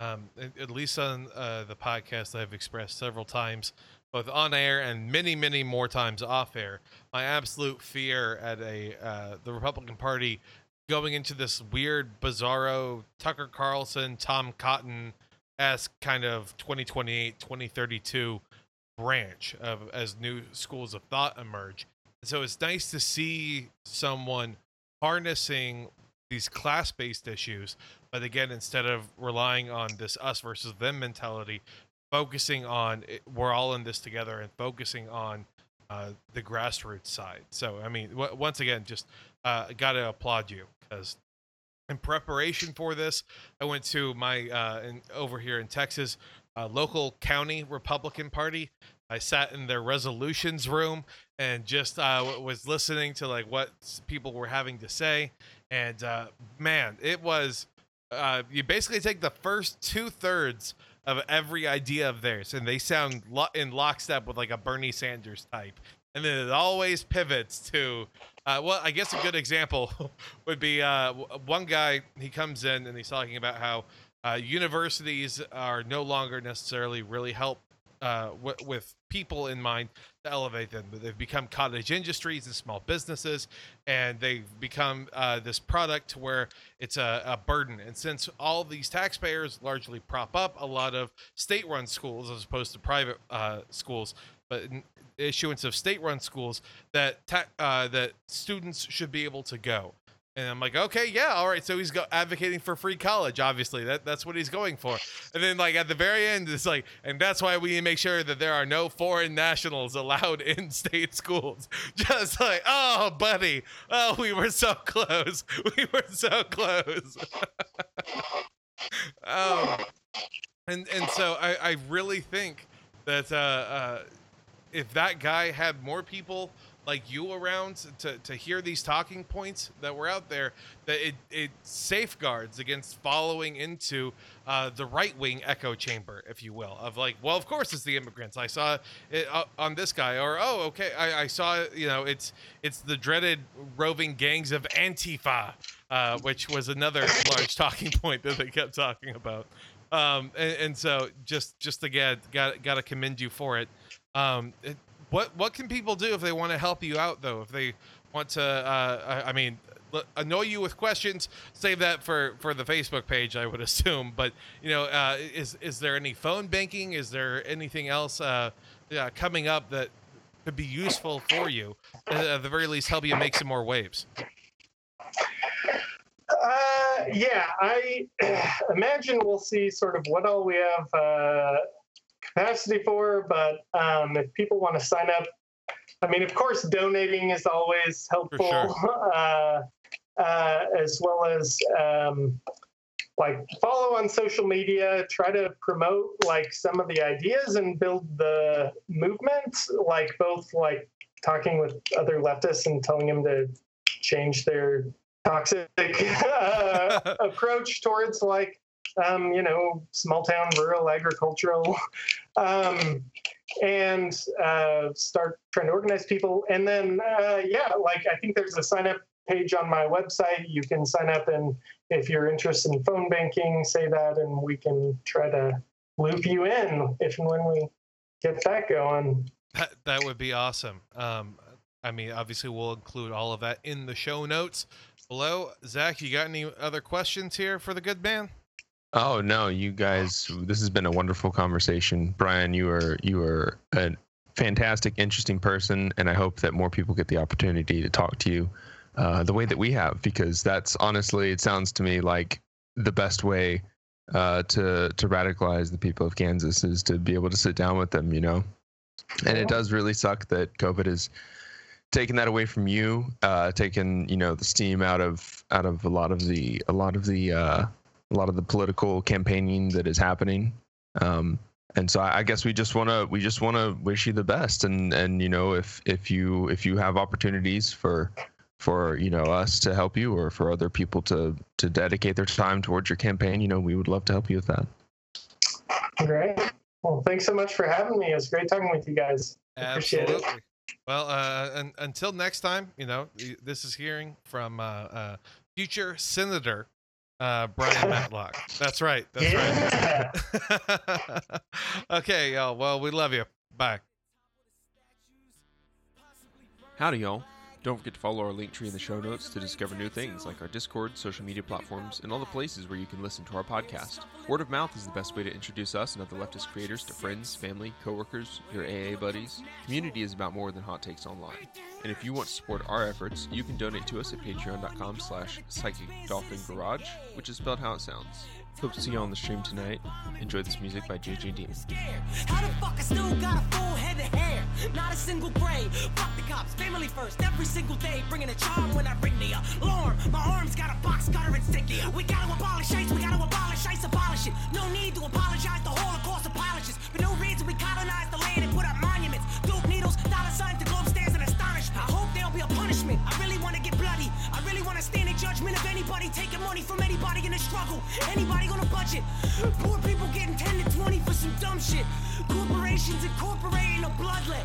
S2: um, at least on uh, the podcast i've expressed several times both on air and many many more times off air my absolute fear at a uh, the republican party going into this weird, bizarro Tucker Carlson, Tom Cotton esque kind of 2028, 2032 branch of as new schools of thought emerge. So it's nice to see someone harnessing these class based issues, but again, instead of relying on this us versus them mentality, focusing on it, we're all in this together and focusing on uh, the grassroots side. So, I mean, w- once again, just uh, got to applaud you because in preparation for this, I went to my uh, in, over here in Texas uh, local county Republican Party. I sat in their resolutions room and just uh, was listening to like what people were having to say, and uh, man, it was uh, you basically take the first two thirds of every idea of theirs, and they sound lo- in lockstep with like a Bernie Sanders type, and then it always pivots to uh, well, I guess a good example would be uh, one guy. He comes in and he's talking about how uh, universities are no longer necessarily really help uh, w- with people in mind to elevate them. But they've become cottage industries and small businesses, and they've become uh, this product to where it's a, a, burden. And since all these taxpayers largely prop up a lot of state-run schools as opposed to private uh, schools, but issuance of state-run schools that ta- uh, that students should be able to go. And I'm like, okay, yeah, all right. So he's go- advocating for free college. Obviously, that that's what he's going for. And then, like at the very end, it's like, and that's why we make sure that there are no foreign nationals allowed in state schools. Just like, oh, buddy, oh, we were so close. We were so close. um, and and so I I really think that uh, uh if that guy had more people like you around to, to hear these talking points that were out there, that it, it safeguards against following into uh, the right wing echo chamber, if you will, of like, well, of course it's the immigrants. I saw it uh, on this guy, or oh, okay, I, I, saw you know it's it's the dreaded roving gangs of Antifa, uh, which was another large talking point that they kept talking about. Um, and, and so just just again, got got to commend you for it. Um, it, what what can people do if they want to help you out though? If they want to, uh, I, I mean, annoy you with questions, save that for for the Facebook page, I would assume. But you know, uh, is is there any phone banking? Is there anything else uh, yeah, coming up that could be useful for you? At the very least, help you make some more waves.
S4: Uh, yeah, I imagine we'll see sort of what all we have uh, capacity for, but um, if people want to sign up, I mean, of course, donating is always helpful,
S2: sure.
S4: uh, uh, as well as um, like follow on social media, try to promote like some of the ideas and build the movement, like both like talking with other leftists and telling them to change their toxic uh, approach towards like um, you know small town rural agricultural um, and uh, start trying to organize people and then uh, yeah like i think there's a sign up page on my website you can sign up and if you're interested in phone banking say that and we can try to loop you in if and when we get that going
S2: That, that would be awesome. Um, I mean, obviously, we'll include all of that in the show notes below. Zach, you got any other questions here for the good man?
S3: Oh no, you guys, this has been a wonderful conversation. Brian, you are you are a fantastic, interesting person, and I hope that more people get the opportunity to talk to you uh, the way that we have, because that's honestly, it sounds to me like the best way uh, to to radicalize the people of Kansas is to be able to sit down with them, you know. And it does really suck that COVID is taking that away from you, uh, taking you know the steam out of out of a lot of the a lot of the uh, a lot of the political campaigning that is happening. Um, and so I, I guess we just want to we just want to wish you the best, and and you know if if you if you have opportunities for for you know us to help you or for other people to to dedicate their time towards your campaign, you know we would love to help you with that.
S4: great well thanks so much for having me it was great talking with you guys Appreciate it.
S2: Absolutely. Well, uh, un- until next time, you know, this is hearing from uh, uh, future Senator uh, Brian Matlock. That's right. That's
S4: yeah.
S2: right. okay, y'all. Well, we love you. Bye.
S1: Howdy, y'all. Don't forget to follow our link tree in the show notes to discover new things like our Discord, social media platforms, and all the places where you can listen to our podcast. Word of mouth is the best way to introduce us and other leftist creators to friends, family, coworkers, your AA buddies. Community is about more than hot takes online. And if you want to support our efforts, you can donate to us at patreon.com slash psychic dolphin garage, which is spelled how it sounds. Hope to see you on the stream tonight. Enjoy this music by JJ
S5: scared. How the fuck I still got a full head of hair? Not a single gray. Fuck the cops, family first, every single day. Bringing a charm when I the alarm. My arms got a box cutter. We gotta abolish ice, we gotta abolish ice, abolish it. No need to apologize, the Holocaust. For no reason, we the land and put up monuments. Needles, dollar signs, globe astonishment. I hope there'll be a punishment. I really wanna get bloody. Really wanna stand in judgment of anybody taking money from anybody in a struggle. Anybody on a budget. Poor people getting 10 to 20 for some dumb shit. Corporations incorporating a bloodlet.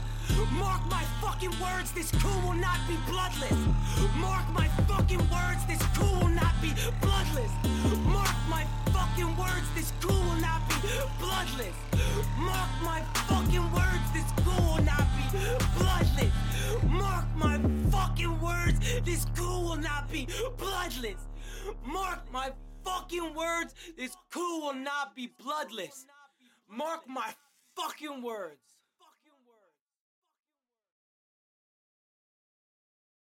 S5: Mark my fucking words, this coup will not be bloodless. Mark my fucking words, this coup will not be bloodless. Mark my fucking words, this coup will not be bloodless. Mark my fucking words, this coup will not be bloodless. Mark my fucking words, this coup will not be bloodless. Mark my fucking words, this coup will not be bloodless. Mark my fucking words.